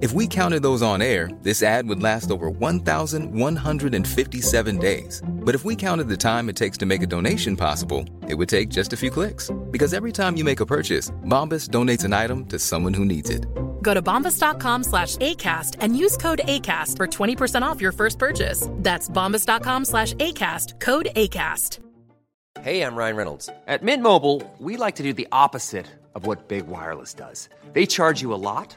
if we counted those on air, this ad would last over 1,157 days. But if we counted the time it takes to make a donation possible, it would take just a few clicks. Because every time you make a purchase, Bombas donates an item to someone who needs it. Go to bombas.com slash ACAST and use code ACAST for 20% off your first purchase. That's bombas.com slash ACAST, code ACAST. Hey, I'm Ryan Reynolds. At Mint Mobile, we like to do the opposite of what Big Wireless does. They charge you a lot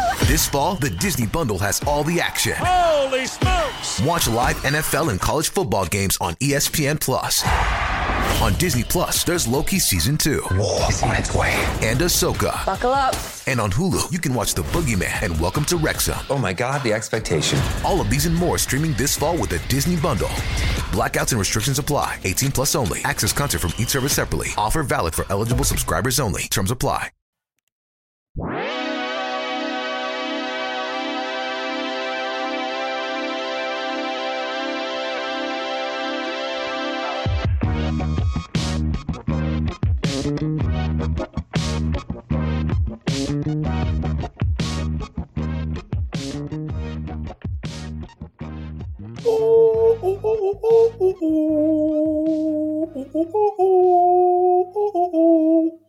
This fall, the Disney Bundle has all the action. Holy smokes! Watch live NFL and college football games on ESPN Plus. On Disney Plus, there's Loki season two. War is on its way. And Ahsoka. Buckle up. And on Hulu, you can watch The Boogeyman and Welcome to Wrexham. Oh my God, the expectation! All of these and more streaming this fall with the Disney Bundle. Blackouts and restrictions apply. 18 plus only. Access content from each service separately. Offer valid for eligible subscribers only. Terms apply.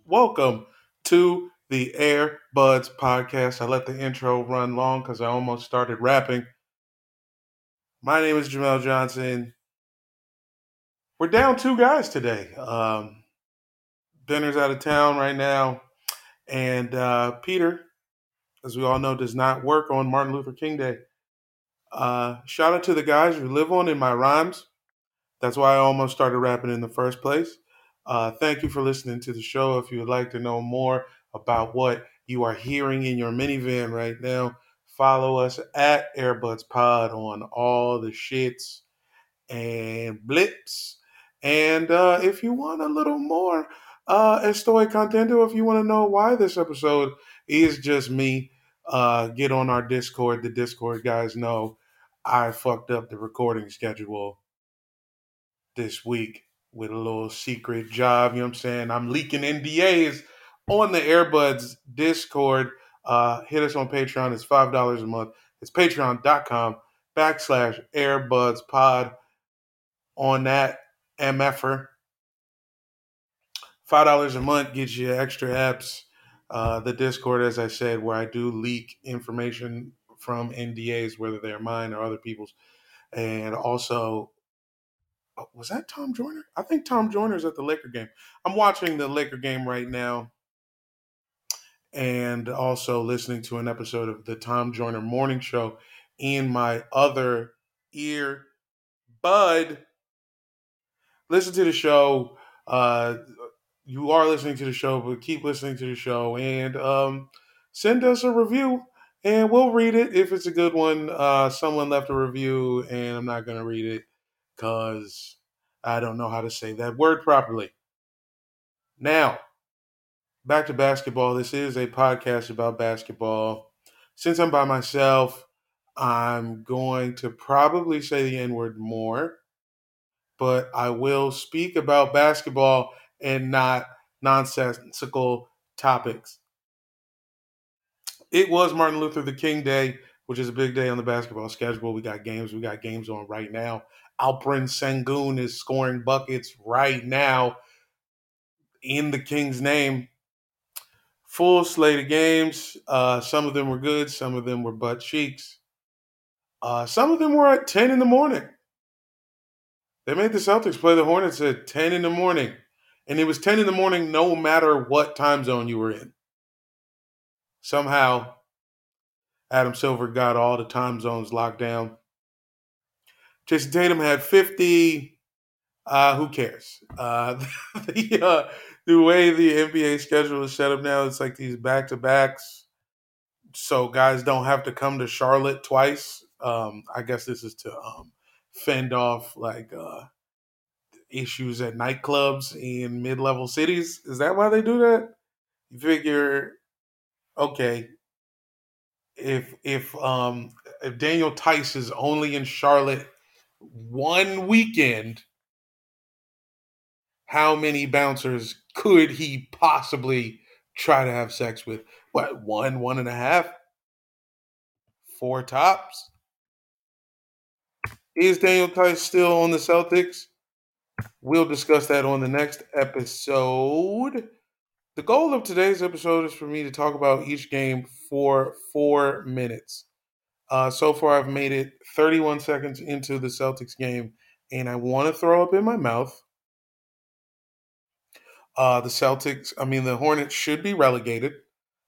Welcome to the Air Buds podcast. I let the intro run long because I almost started rapping. My name is Jamel Johnson. We're down two guys today. Um, Benner's out of town right now, and uh, Peter, as we all know, does not work on Martin Luther King Day. Uh, shout out to the guys who live on in my rhymes. That's why I almost started rapping in the first place. Uh, thank you for listening to the show. If you would like to know more about what you are hearing in your minivan right now, follow us at Airbuds Pod on all the shits and blips. And uh, if you want a little more uh, estoy contento, if you want to know why this episode is just me, uh, get on our Discord. The Discord guys know I fucked up the recording schedule this week with a little secret job. You know what I'm saying? I'm leaking NDAs on the Airbuds Discord. Uh, hit us on Patreon. It's $5 a month. It's patreon.com backslash Airbuds Pod on that MFR. $5 a month gets you extra apps. Uh, the Discord, as I said, where I do leak information from NDAs, whether they're mine or other people's. And also Oh, was that Tom Joyner? I think Tom Joyner's at the Laker game. I'm watching the Laker game right now and also listening to an episode of the Tom Joyner Morning Show in my other ear bud. Listen to the show. Uh, you are listening to the show, but keep listening to the show and um, send us a review and we'll read it if it's a good one. Uh, someone left a review and I'm not going to read it because I don't know how to say that word properly. Now, back to basketball. This is a podcast about basketball. Since I'm by myself, I'm going to probably say the N word more, but I will speak about basketball and not nonsensical topics. It was Martin Luther the King Day, which is a big day on the basketball schedule. We got games. We got games on right now. Alperen Sengun is scoring buckets right now in the Kings' name. Full slate of games. Uh, some of them were good, some of them were butt cheeks. Uh, some of them were at 10 in the morning. They made the Celtics play the Hornets at 10 in the morning. And it was 10 in the morning no matter what time zone you were in. Somehow, Adam Silver got all the time zones locked down. Jayson Tatum had 50. Uh, who cares? Uh, the, uh, the way the NBA schedule is set up now, it's like these back to backs. So guys don't have to come to Charlotte twice. Um, I guess this is to um, fend off like uh, issues at nightclubs in mid level cities. Is that why they do that? You figure, okay, if if um if Daniel Theis is only in Charlotte one weekend, how many bouncers could he possibly try to have sex with? What, one, one and a half? Four tops? Is Daniel Theis still on the Celtics? We'll discuss that on the next episode. The goal of today's episode is for me to talk about each game for four minutes. Uh, so far, I've made it 31 seconds into the Celtics game, and I want to throw up in my mouth. Uh, the Celtics, I mean, the Hornets should be relegated.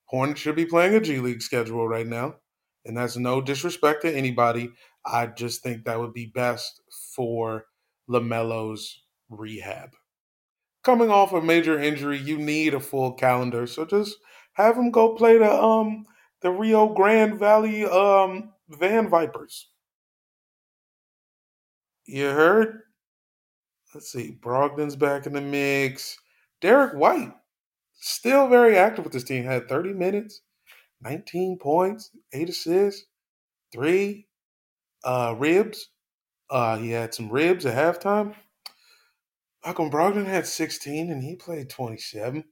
Hornets should be playing a G League schedule right now. And that's no disrespect to anybody. I just think that would be best for LaMelo's rehab. Coming off a major injury, you need a full calendar. So just have him go play the um the Rio Grande Valley um Van Vipers. You heard? Let's see. Brogdon's back in the mix. Derrick White, still very active with this team, had 30 minutes, 19 points, 8 assists, 3 uh, ribs. Uh, he had some ribs at halftime. Malcolm Brogdon had 16 and he played 27.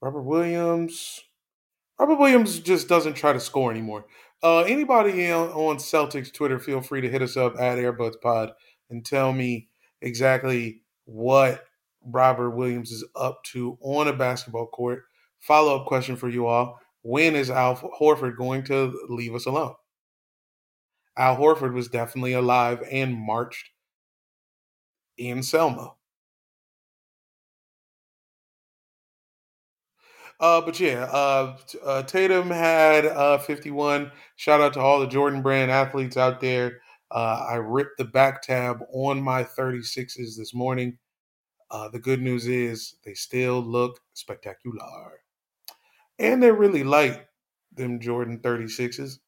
Robert Williams, Robert Williams just doesn't try to score anymore. Uh, anybody on Celtics Twitter, feel free to hit us up at Airbuds Pod and tell me exactly what Robert Williams is up to on a basketball court. Follow up question for you all: When is Al Horford going to leave us alone? Al Horford was definitely alive and marched in Selma. Uh, but yeah, uh, uh, Tatum had uh, 51. Shout out to all the Jordan Brand athletes out there. Uh, I ripped the back tab on my 36s this morning. Uh, the good news is they still look spectacular. And they're really light, them Jordan 36s.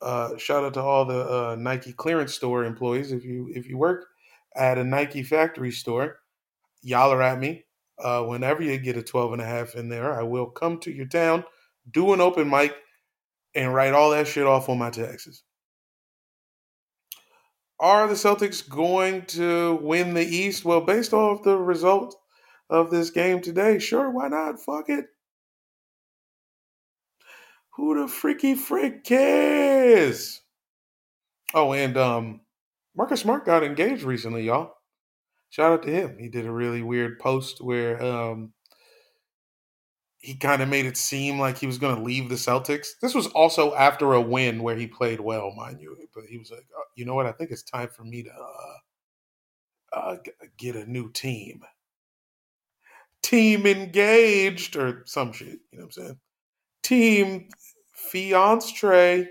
Uh, shout out to all the Nike clearance store employees. If you if you work at a Nike factory store, y'all are at me uh, whenever you get a 12 and a half in there, I will come to your town, do an open mic, and write all that shit off on my taxes. Are the Celtics going to win the East? Well, based off the result of this game today, sure, why not? Fuck it. Who the freaky frick cares? Oh, and um, Marcus Smart got engaged recently, y'all shout out to him. He did a really weird post where um, he kind of made it seem like he was going to leave the Celtics. This was also after a win where he played well, mind you. But he was like, oh, you know what? I think it's time for me to uh, uh, get a new team. Team engaged or some shit. You know what I'm saying? Team fiance.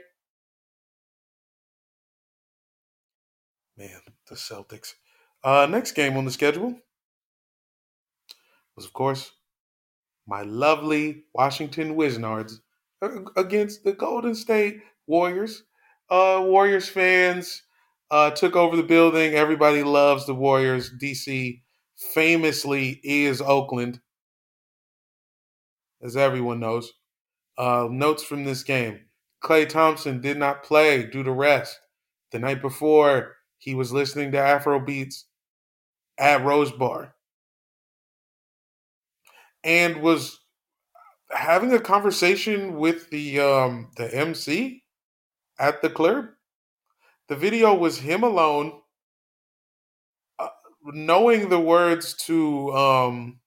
Man, the Celtics. Uh, next game on the schedule was, of course, my lovely Washington Wizards against the Golden State Warriors. Uh, Warriors fans uh, took over the building. Everybody loves the Warriors. DC famously is Oakland, as everyone knows. Uh, notes from this game Klay Thompson did not play due to rest. The night before, he was listening to Afro beats at Rose Bar and was having a conversation with the um, the MC at the club. The video was him alone, uh, knowing the words to um,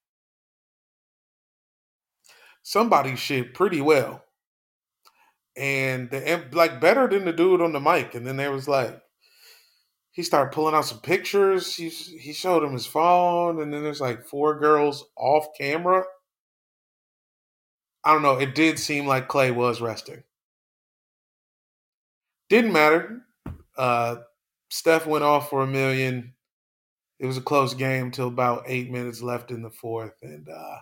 somebody's shit pretty well, and the like better than the dude on the mic. And then there was like, he started pulling out some pictures. He he showed him his phone, and then there's like four girls off camera. I don't know. It did seem like Klay was resting. Didn't matter. Uh, Steph went off for a million. It was a close game till about eight minutes left in the fourth, and uh,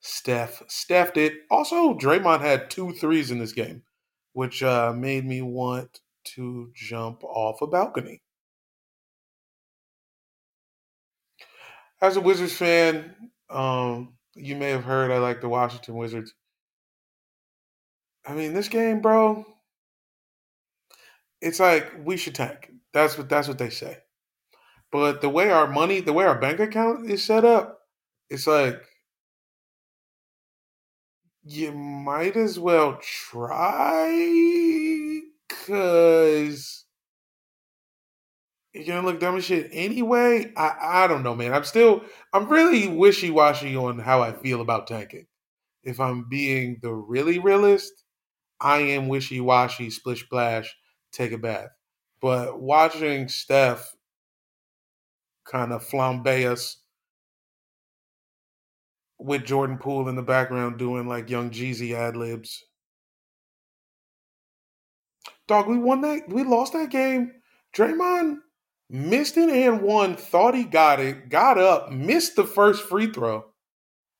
Steph Steph did. Also, Draymond had two threes in this game, which uh, made me want to jump off a balcony. As a Wizards fan, um, you may have heard I like the Washington Wizards. I mean, this game, bro, it's like we should tank. That's what that's what they say. But the way our money, the way our bank account is set up, it's like you might as well try because you're gonna look dumb as shit anyway. I I don't know, man. I'm still I'm really wishy washy on how I feel about tanking. If I'm being the really realist, I am wishy washy, splish splash, take a bath. But watching Steph kind of flambe us with Jordan Poole in the background doing like young Jeezy ad libs. Dog, we won that. We lost that game. Draymond missed it and won. Thought he got it. Got up. Missed the first free throw,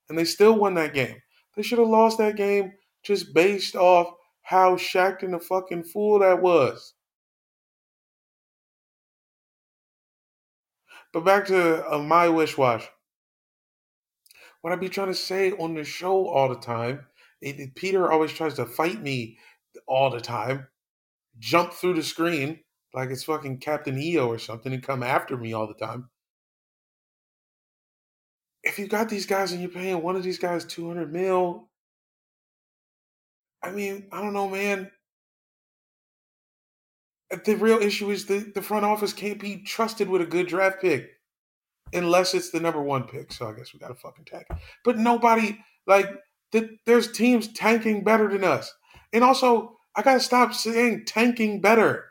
and they still won that game. They should have lost that game just based off how Shaq and the fucking fool that was. But back to uh, my wish wash. What I be trying to say on the show all the time, it, it, Peter always tries to fight me all the time, jump through the screen like it's fucking Captain EO or something and come after me all the time. If you got these guys and you're paying one of these guys 200 mil, I mean, I don't know, man. Uh, the real issue is the, the front office can't be trusted with a good draft pick unless it's the number one pick. So I guess we got to fucking tank. But nobody, like, the, there's teams tanking better than us. And also, I got to stop saying tanking better.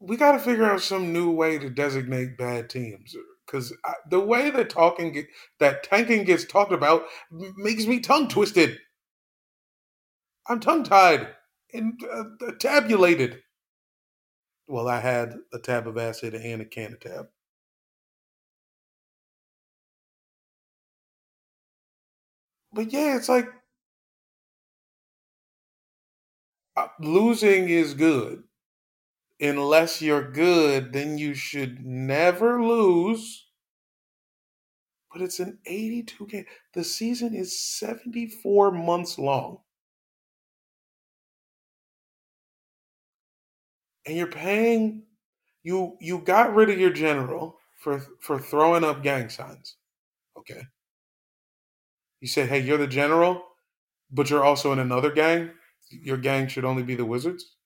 We got to figure out some new way to designate bad teams. Because the way that talking that tanking gets talked about makes me tongue twisted. I'm tongue tied and uh, tabulated. Well, I had a tab of acid and a can of tab. But yeah, it's like losing is good. Unless you're good, then you should never lose. But it's an 82 game. The season is 74 months long. and you're paying you you got rid of your general for for throwing up gang signs. Okay. You said, "Hey, you're the general, but you're also in another gang. Your gang should only be the Wizards.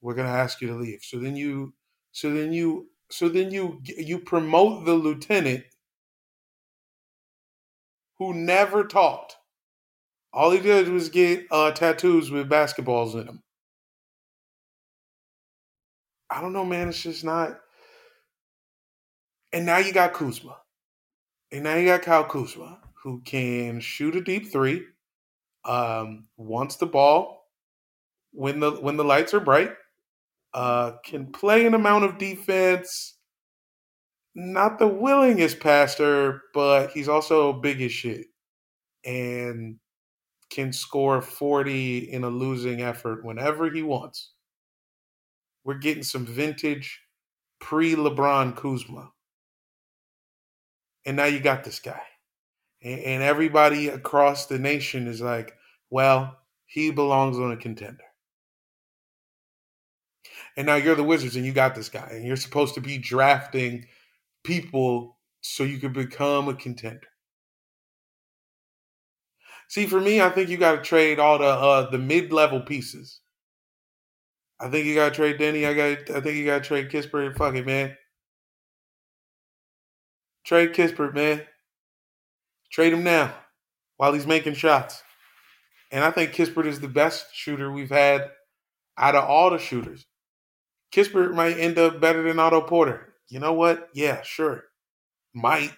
We're going to ask you to leave." So then you so then you so then you you promote the lieutenant who never taught. All he did was get uh, tattoos with basketballs in them. I don't know, man. It's just not. And now you got Kuzma. And now you got Kyle Kuzma, who can shoot a deep three, um, wants the ball when the when the lights are bright, uh, can play an amount of defense. Not the willingest passer, but he's also big as shit. And can score 40 in a losing effort whenever he wants. We're getting some vintage pre LeBron Kuzma. And now you got this guy. And, and everybody across the nation is like, well, he belongs on a contender. And now you're the Wizards and you got this guy. And you're supposed to be drafting people so you can become a contender. See, for me, I think you got to trade all the uh, the mid level pieces. I think you got to trade Deni. I got. I think you got to trade Kispert. Fuck it, man. Trade Kispert, man. Trade him now while he's making shots. And I think Kispert is the best shooter we've had out of all the shooters. Kispert might end up better than Otto Porter. You know what? Yeah, sure. Might.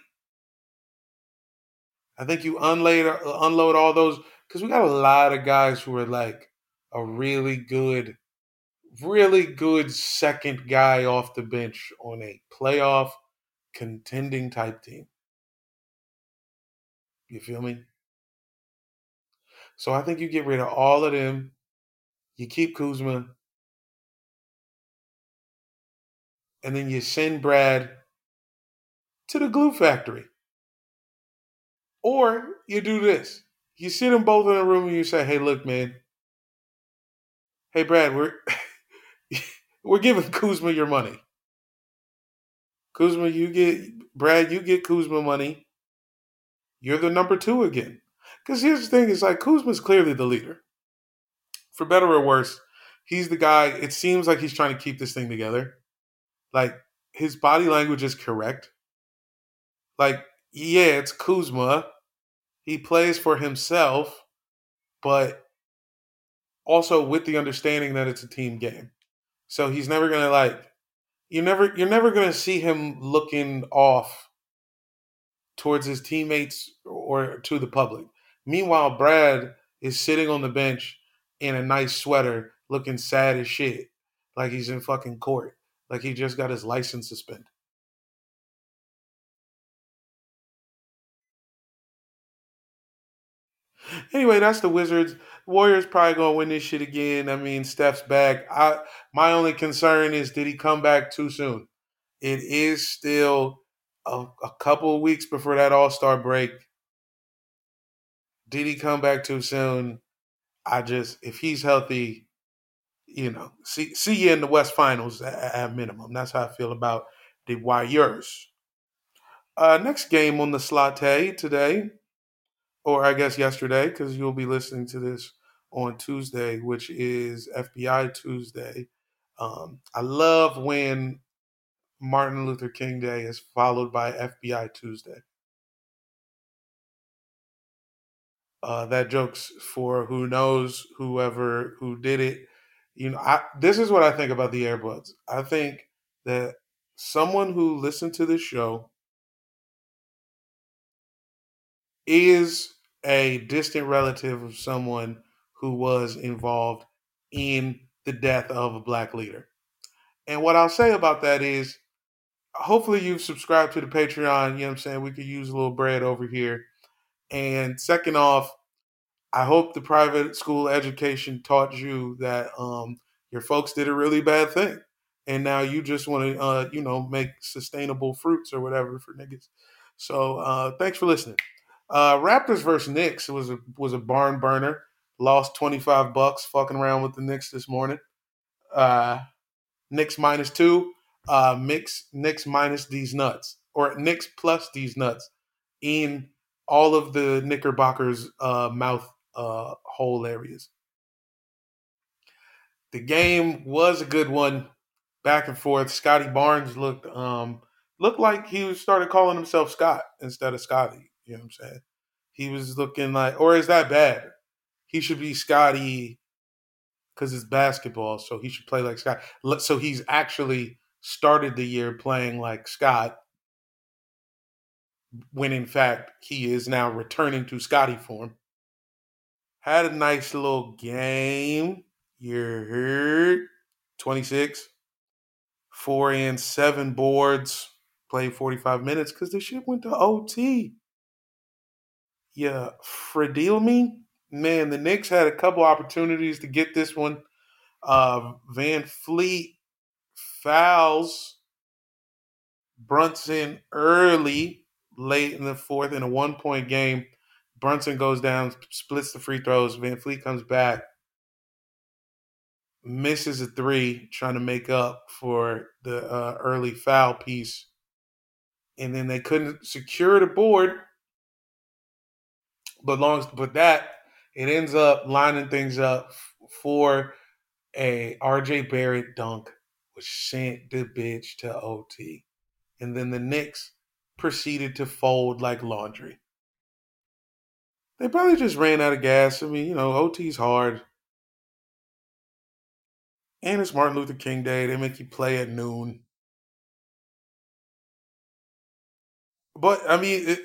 I think you unload uh, unload all those because we got a lot of guys who are like a really good, really good second guy off the bench on a playoff contending type team. You feel me? So I think you get rid of all of them. You keep Kuzma. And then you send Brad to the glue factory. Or you do this. You sit them both in a room and you say, hey, look, man. Hey, Brad, we're we're giving Kuzma your money. Kuzma, you get Brad, you get Kuzma money. You're the number two again. Because here's the thing: is like Kuzma's clearly the leader. For better or worse, he's the guy. It seems like he's trying to keep this thing together. Like his body language is correct. Like, yeah, it's Kuzma. He plays for himself, but also with the understanding that it's a team game. So he's never gonna like you never you're never gonna see him looking off towards his teammates or to the public. Meanwhile, Brad is sitting on the bench in a nice sweater, looking sad as shit, like he's in fucking court, like he just got his license suspended. Anyway, that's the Wizards. Warriors probably gonna win this shit again. I mean, Steph's back. I my only concern is did he come back too soon? It is still a, a couple of weeks before that All Star break. Did he come back too soon? I just, if he's healthy, you know, see see you in the West Finals at, at minimum. That's how I feel about the Warriors. Uh, next game on the slate today, or I guess yesterday, because you'll be listening to this on Tuesday, which is FBI Tuesday. Um, I love when Martin Luther King Day is followed by FBI Tuesday. Uh, that joke's for who knows whoever who did it. You know, I, this is what I think about the Airbuds. I think that someone who listened to this show is a distant relative of someone who was involved in the death of a black leader. And what I'll say about that is hopefully you've subscribed to the Patreon. You know what I'm saying? We could use a little bread over here. And second off, I hope the private school education taught you that um, your folks did a really bad thing. And now you just want to, uh, you know, make sustainable fruits or whatever for niggas. So uh, thanks for listening. Uh, Raptors versus Knicks was a was a barn burner. Lost twenty five bucks fucking around with the Knicks this morning. Uh, Knicks minus two uh, mix Knicks minus these nuts or Knicks plus these nuts in all of the Knickerbockers uh, mouth uh, hole areas. The game was a good one, back and forth. Scottie Barnes looked um, looked like he started calling himself Scott instead of Scotty. You know what I'm saying? He was looking like, or is that bad? He should be Scotty because it's basketball, so he should play like Scott. So he's actually started the year playing like Scott, when in fact he is now returning to Scotty form. Had a nice little game. You heard 26, four and seven boards, played 45 minutes because the shit went to OT. Yeah, Fredeal me. Man, the Knicks had a couple opportunities to get this one. Uh, VanVleet fouls Brunson early, late in the fourth in a one point game. Brunson goes down, splits the free throws. VanVleet comes back, misses a three, trying to make up for the uh, early foul piece. And then they couldn't secure the board. But long, but that it ends up lining things up for a RJ Barrett dunk which sent the bitch to OT. And then the Knicks proceeded to fold like laundry. They probably just ran out of gas. I mean, you know, OT's hard. And it's Martin Luther King Day. They make you play at noon. But I mean, it,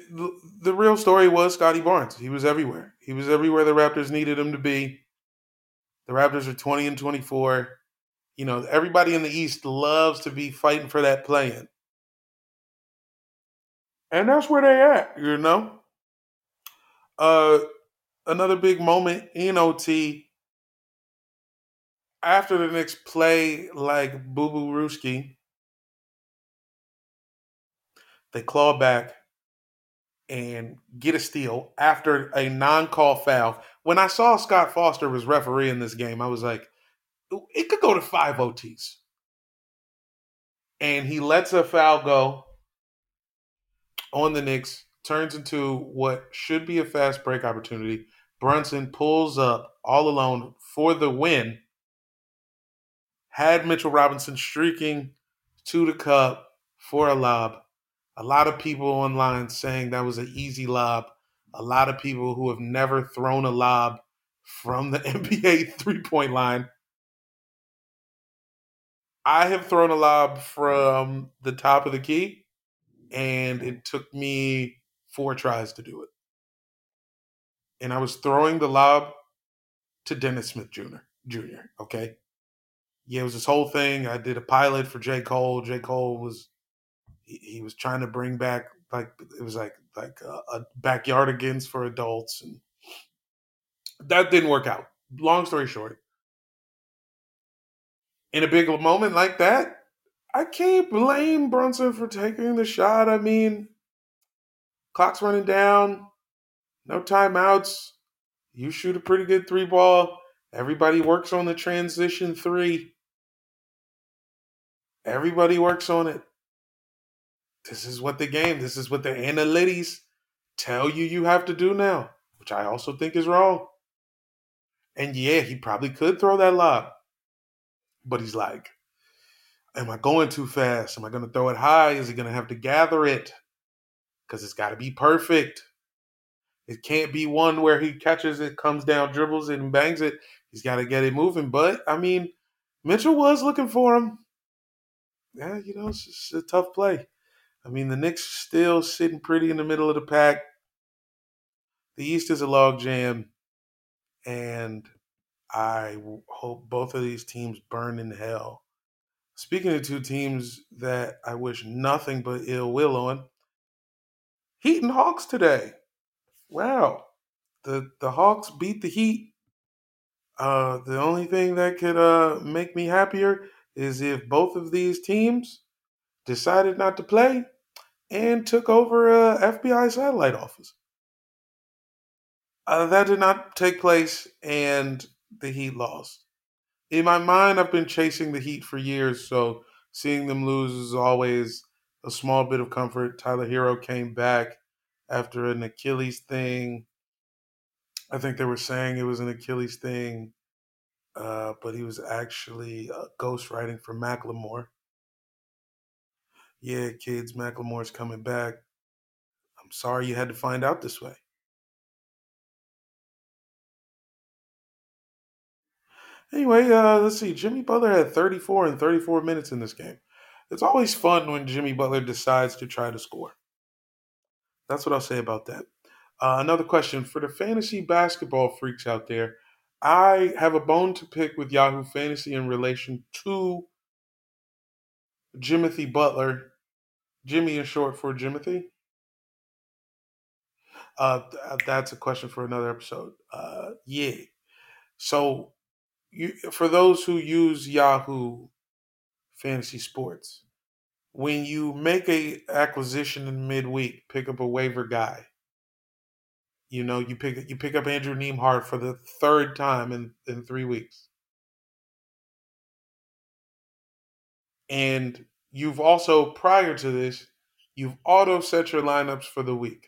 the real story was Scottie Barnes. He was everywhere. He was everywhere the Raptors needed him to be. The Raptors are 20 and 24. You know, everybody in the East loves to be fighting for that play in. And that's where they at, you know? Uh another big moment in OT after the Knicks play like Boo Boo Rooski, they claw back and get a steal after a non-call foul. When I saw Scott Foster was refereeing this game, I was like, it could go to five OTs. And he lets a foul go on the Knicks, turns into what should be a fast break opportunity. Brunson pulls up all alone for the win had Mitchell Robinson streaking to the cup for a lob. A lot of people online saying that was an easy lob. A lot of people who have never thrown a lob from the NBA three point line. I have thrown a lob from the top of the key, and it took me four tries to do it. And I was throwing the lob to Dennis Smith Jr. Jr. Okay yeah, it was this whole thing. I did a pilot for J. Cole. J. Cole was he, he was trying to bring back like it was like like a, a backyardigans for adults, and that didn't work out. Long story short, in a big moment like that, I can't blame Brunson for taking the shot. I mean, clock's running down, no timeouts. You shoot a pretty good three ball. Everybody works on the transition three. Everybody works on it. This is what the game, this is what the analytics tell you you have to do now, which I also think is wrong. And yeah, he probably could throw that lob. But he's like, am I going too fast? Am I going to throw it high? Is he going to have to gather it? Because it's got to be perfect. It can't be one where he catches it, comes down, dribbles it, and bangs it. He's got to get it moving. But I mean, Mitchell was looking for him yeah, you know, it's a tough play. I mean, the Knicks still sitting pretty in the middle of the pack. The East is a logjam, and I hope both of these teams burn in hell. Speaking of two teams that I wish nothing but ill will on, Heat and Hawks today. Wow, the the Hawks beat the Heat. Uh, the only thing that could uh, make me happier is if both of these teams decided not to play and took over a FBI satellite office. Uh, that did not take place, and the Heat lost. In my mind, I've been chasing the Heat for years, so seeing them lose is always a small bit of comfort. Tyler Herro came back after an Achilles thing. I think they were saying it was an Achilles thing uh, but he was actually uh, ghostwriting for Macklemore. Yeah, kids, Macklemore's coming back. I'm sorry you had to find out this way. Anyway, uh, let's see. Jimmy Butler had 34 and 34 minutes in this game. It's always fun when Jimmy Butler decides to try to score. That's what I'll say about that. Uh, another question for the fantasy basketball freaks out there I have a bone to pick with Yahoo Fantasy in relation to Jimothy Butler. Jimmy is short for Jimothy. Uh, uh, that's a question for another episode. Uh, yeah. So, you for those who use Yahoo Fantasy Sports, when you make a acquisition in midweek, pick up a waiver guy you know, you pick you pick up Andrew Nembhard for the third time in, in three weeks. And you've also, prior to this, you've auto set your lineups for the week.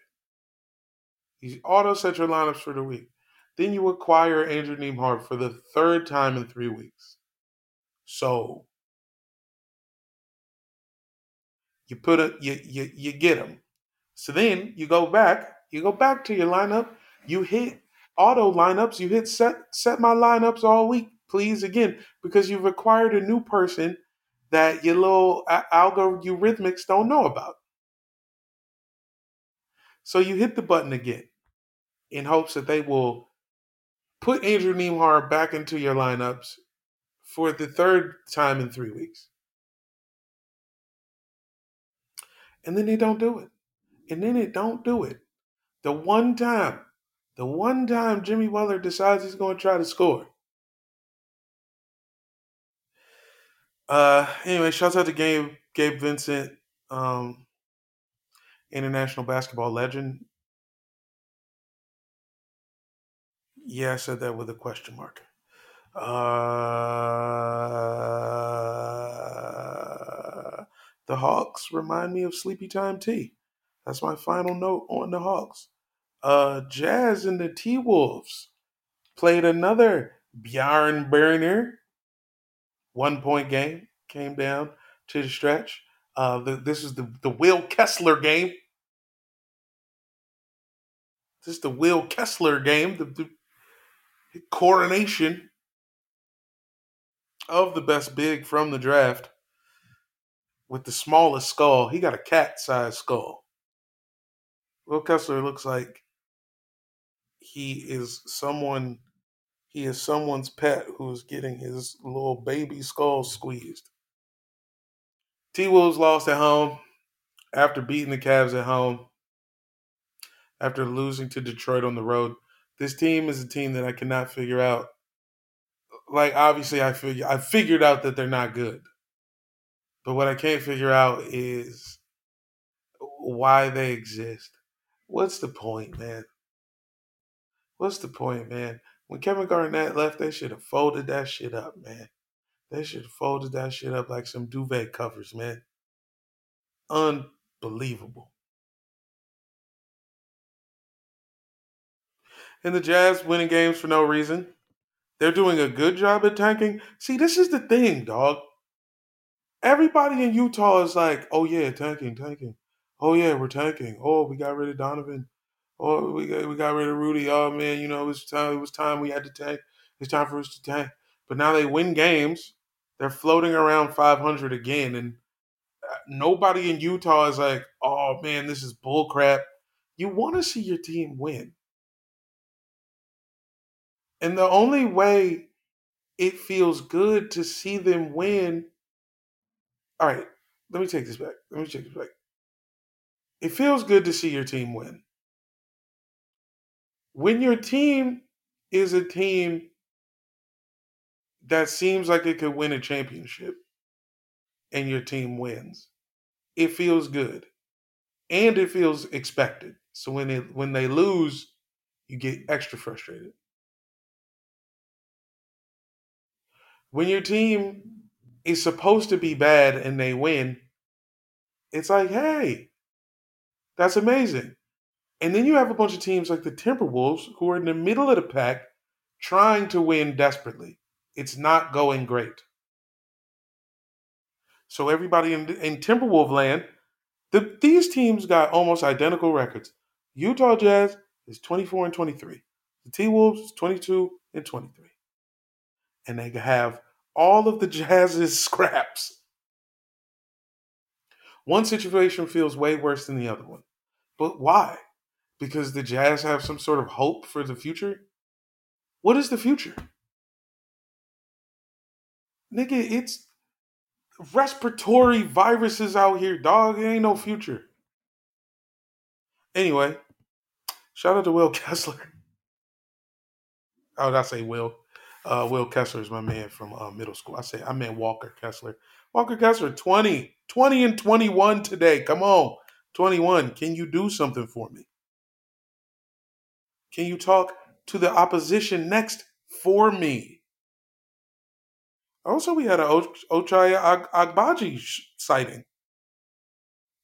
You auto set your lineups for the week. Then you acquire Andrew Nembhard for the third time in three weeks. So you put a you you, you get him. So then you go back you go back to your lineup. You hit auto lineups. You hit set set my lineups all week. please, again, because you've acquired a new person that your little algorithmics don't know about. So you hit the button again in hopes that they will put Andrew Nembhard back into your lineups for the third time in three weeks. And then they don't do it. And then they don't do it. The one time, the one time Jimmy Butler decides he's going to try to score. Uh, anyway, shouts out to Gabe, Gabe Vincent, um, international basketball legend. Yeah, I said that with a question mark. Uh, the Hawks remind me of Sleepy Time Tea. That's my final note on the Hawks. Uh, Jazz and the T Wolves played another Bjorn Burner one point game. Came down to the stretch. Uh, the, this is the, the Will Kessler game. This is the Will Kessler game. The, the coronation of the best big from the draft with the smallest skull. He got a cat sized skull. Will Kessler looks like he is someone he is someone's pet who's getting his little baby skull squeezed. T Wolves lost at home after beating the Cavs at home, after losing to Detroit on the road. This team is a team that I cannot figure out. Like obviously I figure I figured out that they're not good. But what I can't figure out is why they exist. What's the point, man? What's the point, man? When Kevin Garnett left, they should have folded that shit up, man. They should have folded that shit up like some duvet covers, man. Unbelievable. And the Jazz winning games for no reason. They're doing a good job at tanking. See, this is the thing, dog. Everybody in Utah is like, oh yeah, tanking, tanking. Oh yeah, we're tanking. Oh, we got rid of Donovan. Oh, we got we got rid of Rudy. Oh man, you know it was time. It was time we had to tank. It's time for us to tank. But now they win games. They're floating around 500 again, and uh, nobody in Utah is like, "Oh man, this is bullcrap." You want to see your team win. And the only way it feels good to see them win. All right, let me take this back. Let me take this back. It feels good to see your team win. When your team is a team that seems like it could win a championship and your team wins, it feels good. And it feels expected. So when they when they lose, you get extra frustrated. when your team is supposed to be bad and they win, it's like, hey, that's amazing. And then you have a bunch of teams like the Timberwolves who are in the middle of the pack trying to win desperately. It's not going great. So everybody in, in Timberwolf land, the, these teams got almost identical records. Utah Jazz is 24 and 23. The T Wolves is 22 and 23. And they have all of the Jazz's scraps. One situation feels way worse than the other one. But why? Because the Jazz have some sort of hope for the future? What is the future? Nigga, it's respiratory viruses out here, dog. It ain't no future. Anyway, shout out to Will Kessler. Oh, How would I say Will? Uh, Will Kessler is my man from uh, middle school. I say I meant Walker Kessler. Walker Kessler, 20, 20 and 21 today. Come on, 21. Can you do something for me? Can you talk to the opposition next for me? Also, we had an Ochai Agbaji sighting.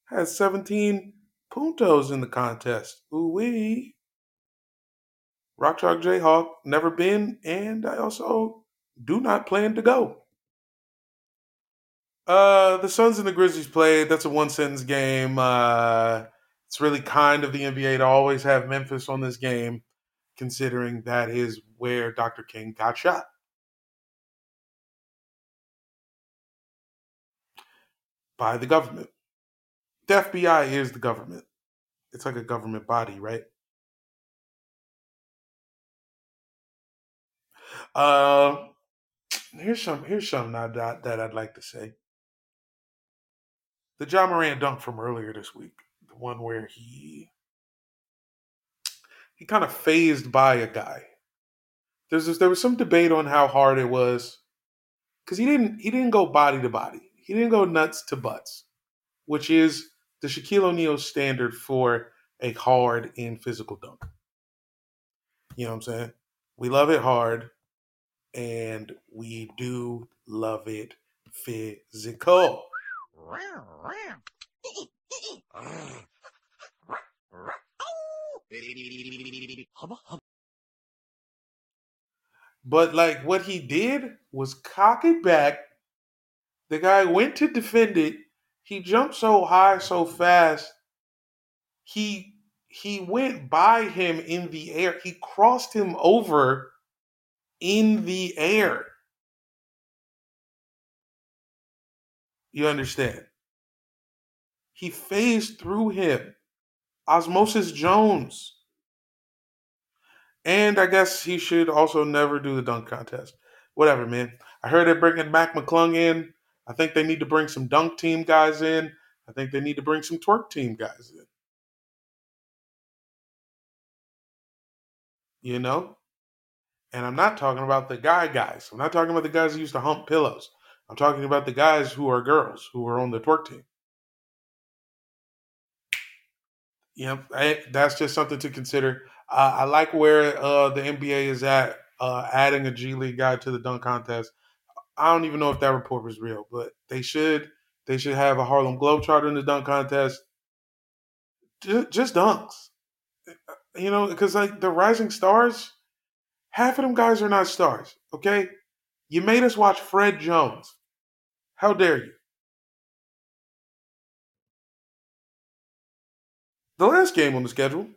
Had 17 puntos in the contest. Ooh wee. Rock Chalk Jayhawk, never been, and I also do not plan to go. Uh, the Suns and the Grizzlies played. That's a one sentence game. Uh, it's really kind of the NBA to always have Memphis on this game, considering that is where Dr. King got shot. By the government. The FBI is the government. It's like a government body, right? Uh, here's some here's something that, that I'd like to say. The Ja Morant dunk from earlier this week, the one where he he kind of phased by a guy. There's this, there was some debate on how hard it was because he didn't he didn't go body to body. He didn't go nuts to butts, which is the Shaquille O'Neal standard for a hard and physical dunk. You know what I'm saying? We love it hard, and we do love it physical. But like what he did was cock it back. The guy went to defend it. He jumped so high so fast. He he went by him in the air. He crossed him over in the air. You understand? He phased through him. Osmosis Jones. And I guess he should also never do the dunk contest. Whatever, man. I heard they're bringing Mac McClung in. I think they need to bring some dunk team guys in. I think they need to bring some twerk team guys in. You know? And I'm not talking about the guy guys. I'm not talking about the guys who used to hump pillows. I'm talking about the guys who are girls who are on the twerk team. Yep, that's just something to consider. Uh, I like where uh, the NBA is at, uh, adding a G League guy to the dunk contest. I don't even know if that report was real, but they should they should have a Harlem Globetrotter in the dunk contest. Just, just dunks, you know, because like the rising stars, half of them guys are not stars. Okay, you made us watch Fred Jones. How dare you? The last game on the schedule,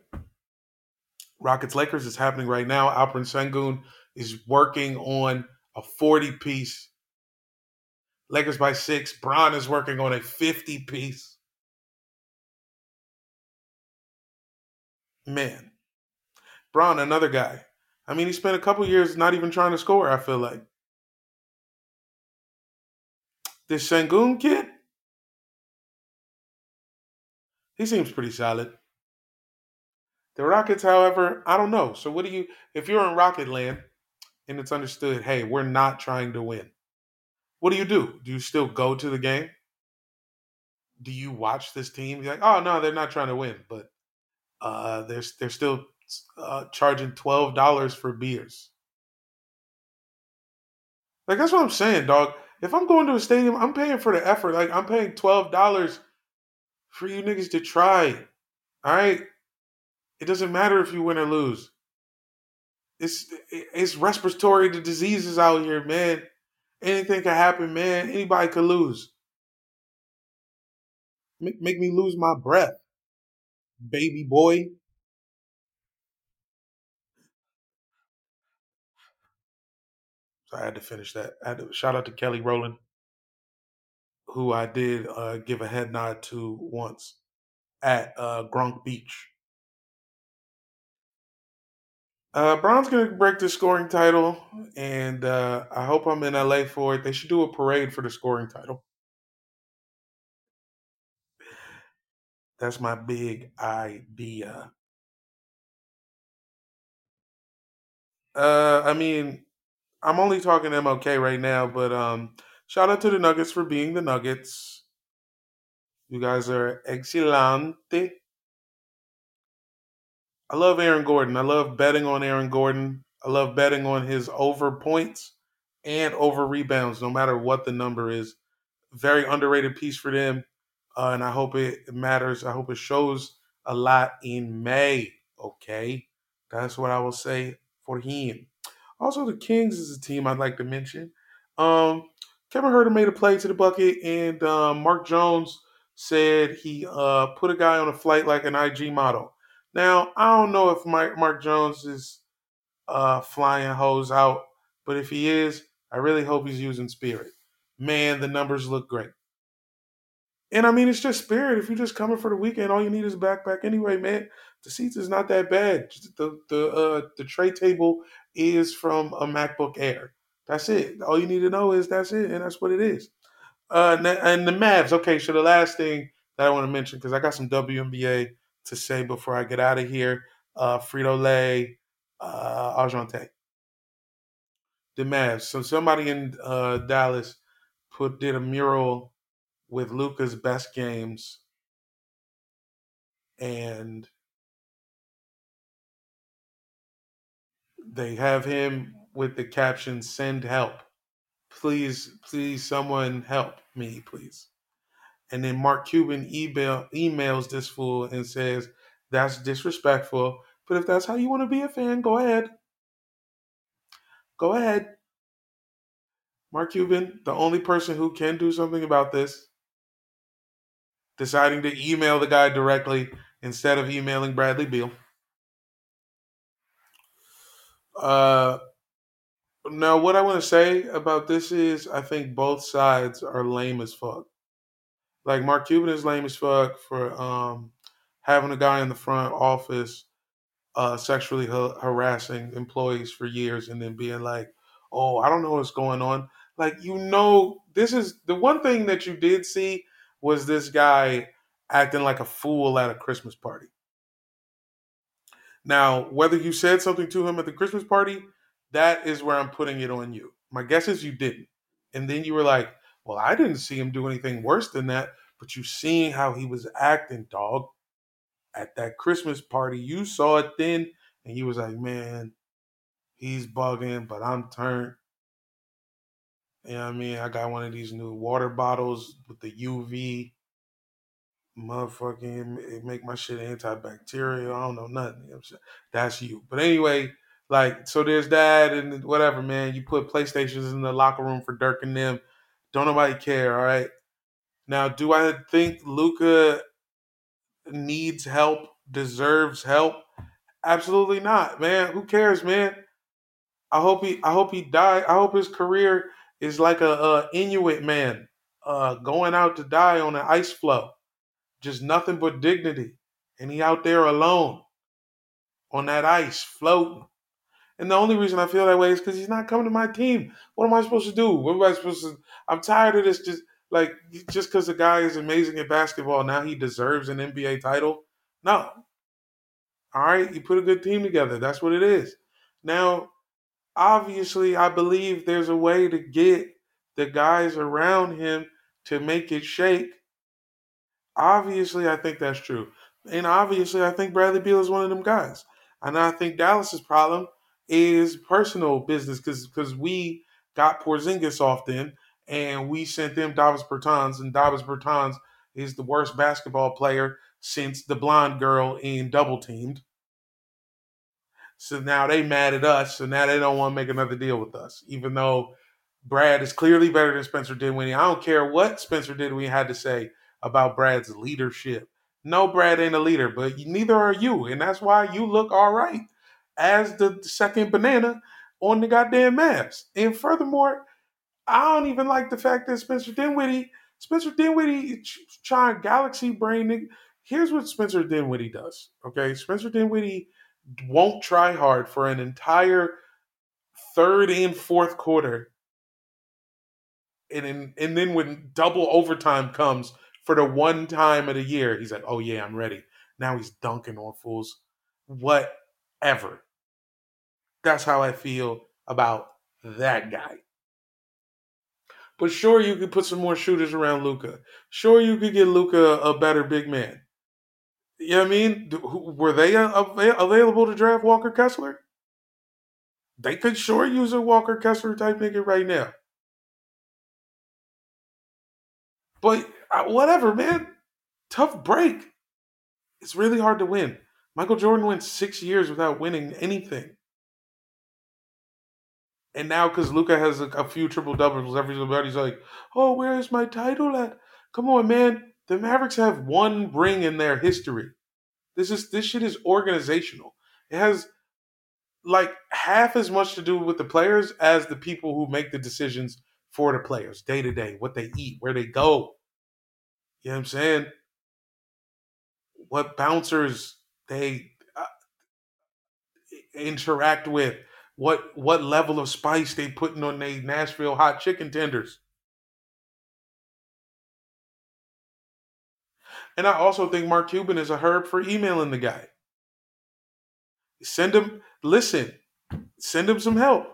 Rockets Lakers, is happening right now. Alperen Sengun is working on a 40 piece. Lakers by six. Bron is working on a 50 piece. Man. Bron, another guy. I mean, he spent a couple years not even trying to score, I feel like. This Sengun kid, he seems pretty solid. The Rockets, however, I don't know. So, what do you, if you're in Rocket Land and it's understood, hey, we're not trying to win, what do you do? Do you still go to the game? Do you watch this team? You're like, oh, no, they're not trying to win, but uh, they're, they're still uh, charging $12 for beers. Like, that's what I'm saying, dog. If I'm going to a stadium, I'm paying for the effort. Like, I'm paying $12 for you niggas to try. All right. It doesn't matter if you win or lose. It's it's respiratory the diseases out here, man. Anything can happen, man. Anybody could lose. Make, make me lose my breath, baby boy. I had to finish that. I had to shout out to Kelly Rowland who I did uh, give a head nod to once at uh, Gronk Beach. Uh, Bron's going to break the scoring title, and uh, I hope I'm in LA for it. They should do a parade for the scoring title. That's my big idea. Uh, I mean, I'm only talking MLK right now, but um, Shout out to the Nuggets for being the Nuggets. You guys are excelente. I love Aaron Gordon. I love betting on Aaron Gordon. I love betting on his over points and over rebounds, no matter what the number is. Very underrated piece for them. Uh, and I hope it matters. I hope it shows a lot in May. Okay. That's what I will say for him. Also, the Kings is a team I'd like to mention. Um, Kevin Huerter made a play to the bucket, and um, Mark Jones said he uh, put a guy on a flight like an IG model. Now, I don't know if Mike, Mark Jones is uh, flying hose out, but if he is, I really hope he's using Spirit. Man, the numbers look great. And I mean, it's just spirit. If you're just coming for the weekend, all you need is a backpack anyway, man. The seats is not that bad. The the uh, the tray table is from a MacBook Air. That's it. All you need to know is that's it, and that's what it is. Uh, and the Mavs. Okay, so the last thing that I want to mention because I got some WNBA to say before I get out of here. Uh, Frito Lay, uh, Argente. The Mavs. So somebody in uh, Dallas put did a mural with Luka's best games, and they have him with the caption "Send help." Please, please, someone help me, please. And then Mark Cuban email emails this fool and says, That's disrespectful. But if that's how you want to be a fan, go ahead. Go ahead. Mark Cuban, the only person who can do something about this, deciding to email the guy directly instead of emailing Bradley Beal. Uh, now, what I want to say about this is I think both sides are lame as fuck. Like Mark Cuban is lame as fuck for um, having a guy in the front office uh, sexually ha- harassing employees for years and then being like, "Oh, I don't know what's going on." Like you know, this is the one thing that you did see was this guy acting like a fool at a Christmas party. Now, whether you said something to him at the Christmas party, that is where I'm putting it on you. My guess is you didn't. And then you were like, well, I didn't see him do anything worse than that, but you seeing how he was acting, dog. At that Christmas party, you saw it then, and you was like, man, he's bugging, but I'm turned. You know what I mean? I got one of these new water bottles with the UV motherfucking make my shit antibacterial. I don't know nothing. You know That's you. But anyway, like so there's that and whatever, man. You put PlayStations in the locker room for Dirk and them. Don't nobody care, all right? Now, do I think Luka needs help, deserves help? Absolutely not, man. Who cares, man? I hope he I hope he die. I hope his career is like a, a Inuit man uh, going out to die on an ice floe. Just nothing but dignity. And he out there alone on that ice floating. And the only reason I feel that way is because he's not coming to my team. What am I supposed to do? What am I supposed to? I'm tired of this. Just like just because the guy is amazing at basketball, now he deserves an NBA title. No. All right, you put a good team together. That's what it is. Now, obviously, I believe there's a way to get the guys around him to make it shake. Obviously, I think that's true. And obviously, I think Bradley Beal is one of them guys. And I think Dallas's problem is personal business because because we got Porzingis off then and we sent them Davis Bertans and Davis Bertans is the worst basketball player since the blonde girl in Double Teamed. So now they mad at us. So now they don't want to make another deal with us, even though Brad is clearly better than Spencer Dinwiddie. I don't care what Spencer Dinwiddie had to say about Brad's leadership. No, Brad ain't a leader, but neither are you, and that's why you look all right as the second banana on the goddamn Mavs. And furthermore, I don't even like the fact that Spencer Dinwiddie, Spencer Dinwiddie trying galaxy brain. Here's what Spencer Dinwiddie does. Okay, Spencer Dinwiddie won't try hard for an entire third and fourth quarter. And, in, and then when double overtime comes for the one time of the year, he's like, oh yeah, I'm ready. Now he's dunking on fools. Whatever. That's how I feel about that guy. But sure, you could put some more shooters around Luka. Sure, you could get Luka a better big man. You know what I mean? Were they available to draft Walker Kessler? They could sure use a Walker Kessler type nigga right now. But whatever, man. Tough break. It's really hard to win. Michael Jordan went six years without winning anything. And now, because Luka has a, a, few triple doubles, everybody's like, "Oh, where is my title at?" Come on, man. The Mavericks have one ring in their history. This is this shit is organizational. It has like half as much to do with the players as the people who make the decisions for the players day to day, what they eat, where they go. You know what I'm saying? What bouncers they uh, interact with, what what level of spice they putting on their Nashville hot chicken tenders. And I also think Mark Cuban is a herb for emailing the guy. Send him, listen, send him some help.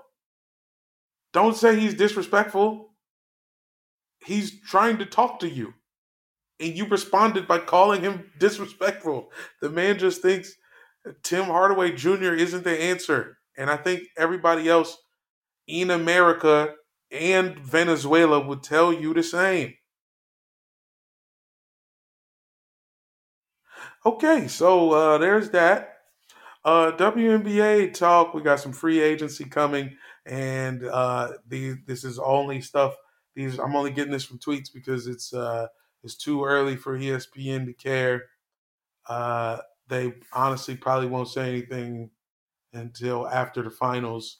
Don't say he's disrespectful. He's trying to talk to you. And you responded by calling him disrespectful. The man just thinks Tim Hardaway Jr. isn't the answer. And I think everybody else in America and Venezuela would tell you the same. Okay, so uh, there's that. Uh, WNBA talk. We got some free agency coming, and uh, the, this is only stuff. These I'm only getting this from tweets because it's uh, it's too early for ESPN to care. Uh, they honestly probably won't say anything until after the finals,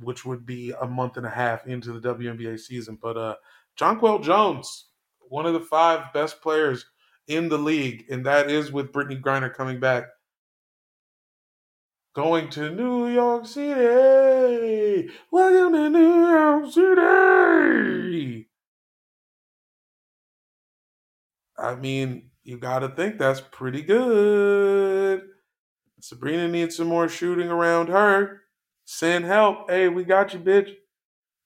which would be a month and a half into the WNBA season. But uh, Jonquel Jones, one of the five best players in the league, and that is with Brittney Griner coming back. Going to New York City. Welcome to New York City. I mean, you got to think that's pretty good. Sabrina needs some more shooting around her. Send help. Hey, we got you, bitch.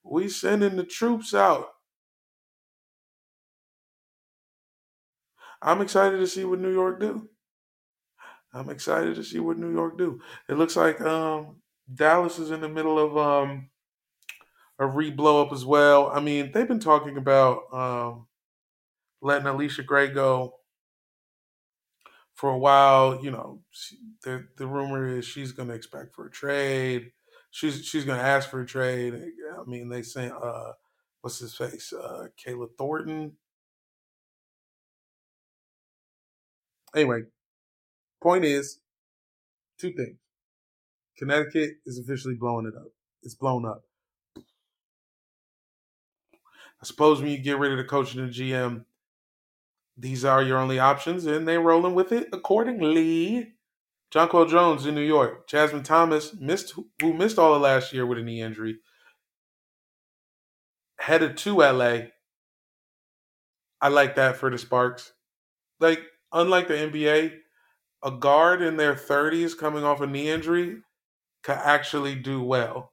We sending the troops out. I'm excited to see what New York do. I'm excited to see what New York do. It looks like um, Dallas is in the middle of um, a re-blow up as well. I mean, they've been talking about um, letting Allisha Gray go for a while. You know, she, the the rumor is she's going to expect for a trade. She's she's going to ask for a trade. I mean, they say uh, what's his face, uh, Kayla Thornton. Anyway, point is two things. Connecticut is officially blowing it up. It's blown up. I suppose when you get rid of the coach and the GM, these are your only options, and they're rolling with it accordingly. Jonquel Jones in New York. Jasmine Thomas missed who missed all of last year with a knee injury. Headed to LA. I like that for the Sparks. Like, unlike the NBA, a guard in their 30s coming off a knee injury can actually do well.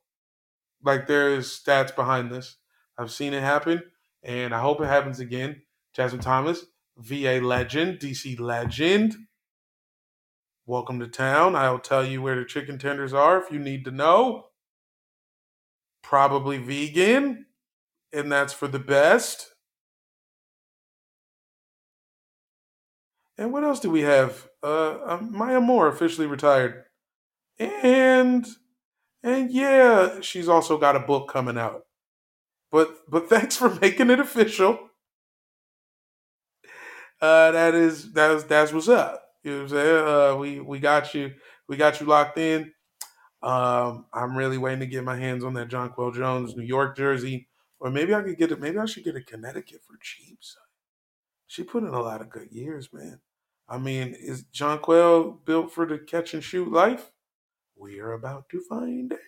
Like there's stats behind this. I've seen it happen, and I hope it happens again. Jasmine Thomas, VA legend, DC legend. Welcome to town. I'll tell you where the chicken tenders are if you need to know. Probably vegan, and that's for the best. And what else do we have? Uh, um, Maya Moore officially retired, and and yeah, she's also got a book coming out. But but thanks for making it official. Uh, that is that's that's what's up. You know what I'm saying? Uh, we we got you we got you locked in. Um, I'm really waiting to get my hands on that Jonquel Jones New York jersey, or maybe I could get it. Maybe I should get a Connecticut for cheap. She put in a lot of good years, man. I mean, is Jonquel built for the catch and shoot life? We are about to find out.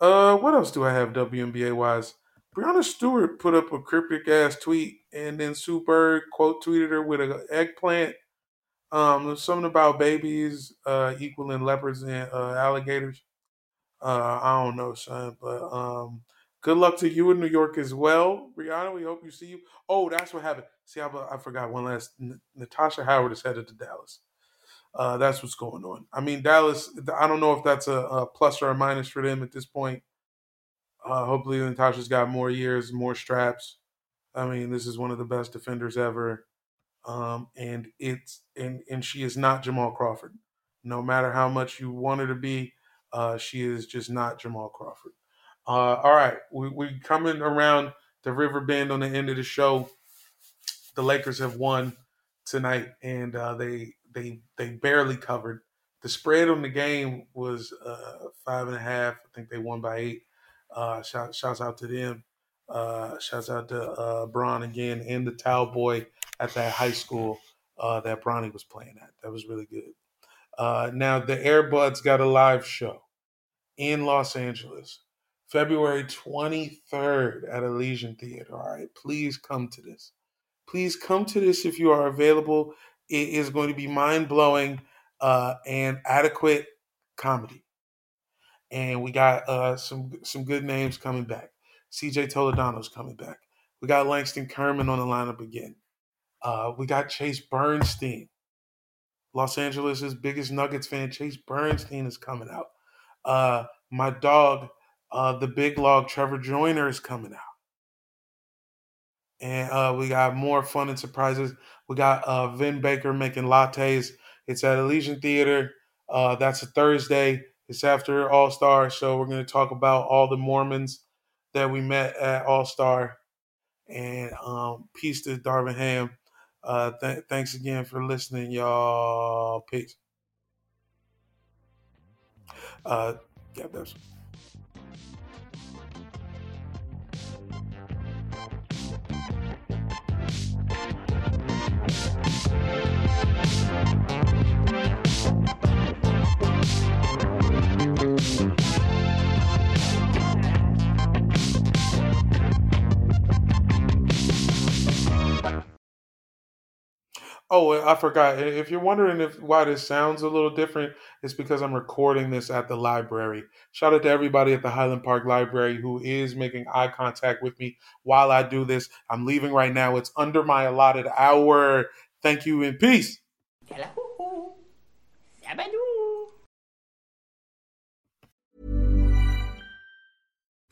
Uh, what else do I have WNBA wise? Breanna Stewart put up a cryptic ass tweet, and then Sue Bird quote tweeted her with an eggplant. Um, there's something about babies uh, equaling leopards and uh, alligators. Uh, I don't know, son, but um, good luck to you in New York as well, Breanna. We hope you see you. Oh, that's what happened. See, I, I forgot one last. N- Natasha Howard is headed to Dallas. Uh, that's what's going on. I mean, Dallas. I don't know if that's a, a plus or a minus for them at this point. Uh, hopefully, Natasha's got more years, more straps. I mean, this is one of the best defenders ever, um, and it's and and she is not Jamal Crawford. No matter how much you want her to be, uh, she is just not Jamal Crawford. Uh, all right, we we coming around the river bend on the end of the show. The Lakers have won tonight, and uh, they they they barely covered. The spread on the game was uh, five and a half. I think they won by eight. Uh, shout, shouts out to them. Uh, shouts out to uh, Bron again and the towel boy at that high school uh, that Bronny was playing at. That was really good. Uh, now, the Airbuds got a live show in Los Angeles, February 23rd at Elysian Theater. All right, please come to this. Please come to this if you are available. It is going to be mind blowing uh, and adequate comedy. And we got uh, some some good names coming back. CJ Toledano's coming back. We got Langston Kerman on the lineup again. Uh, we got Chase Bernstein, Los Angeles' biggest Nuggets fan. Chase Bernstein is coming out. Uh, my dog, uh, the big log, Trevor Joyner, is coming out. And uh, we got more fun and surprises. We got uh, Vin Baker making lattes. It's at Elysian Theater. That's a Thursday. It's after All Star. So we're going to talk about all the Mormons that we met at All Star. And um, peace to Darvin Ham. Uh, th- thanks again for listening, y'all. Peace. Uh, yeah, that's. Oh, I forgot. If you're wondering if why this sounds a little different, it's because I'm recording this at the library. Shout out to everybody at the Highland Park Library who is making eye contact with me while I do this. I'm leaving right now. It's under my allotted hour. Thank you and peace.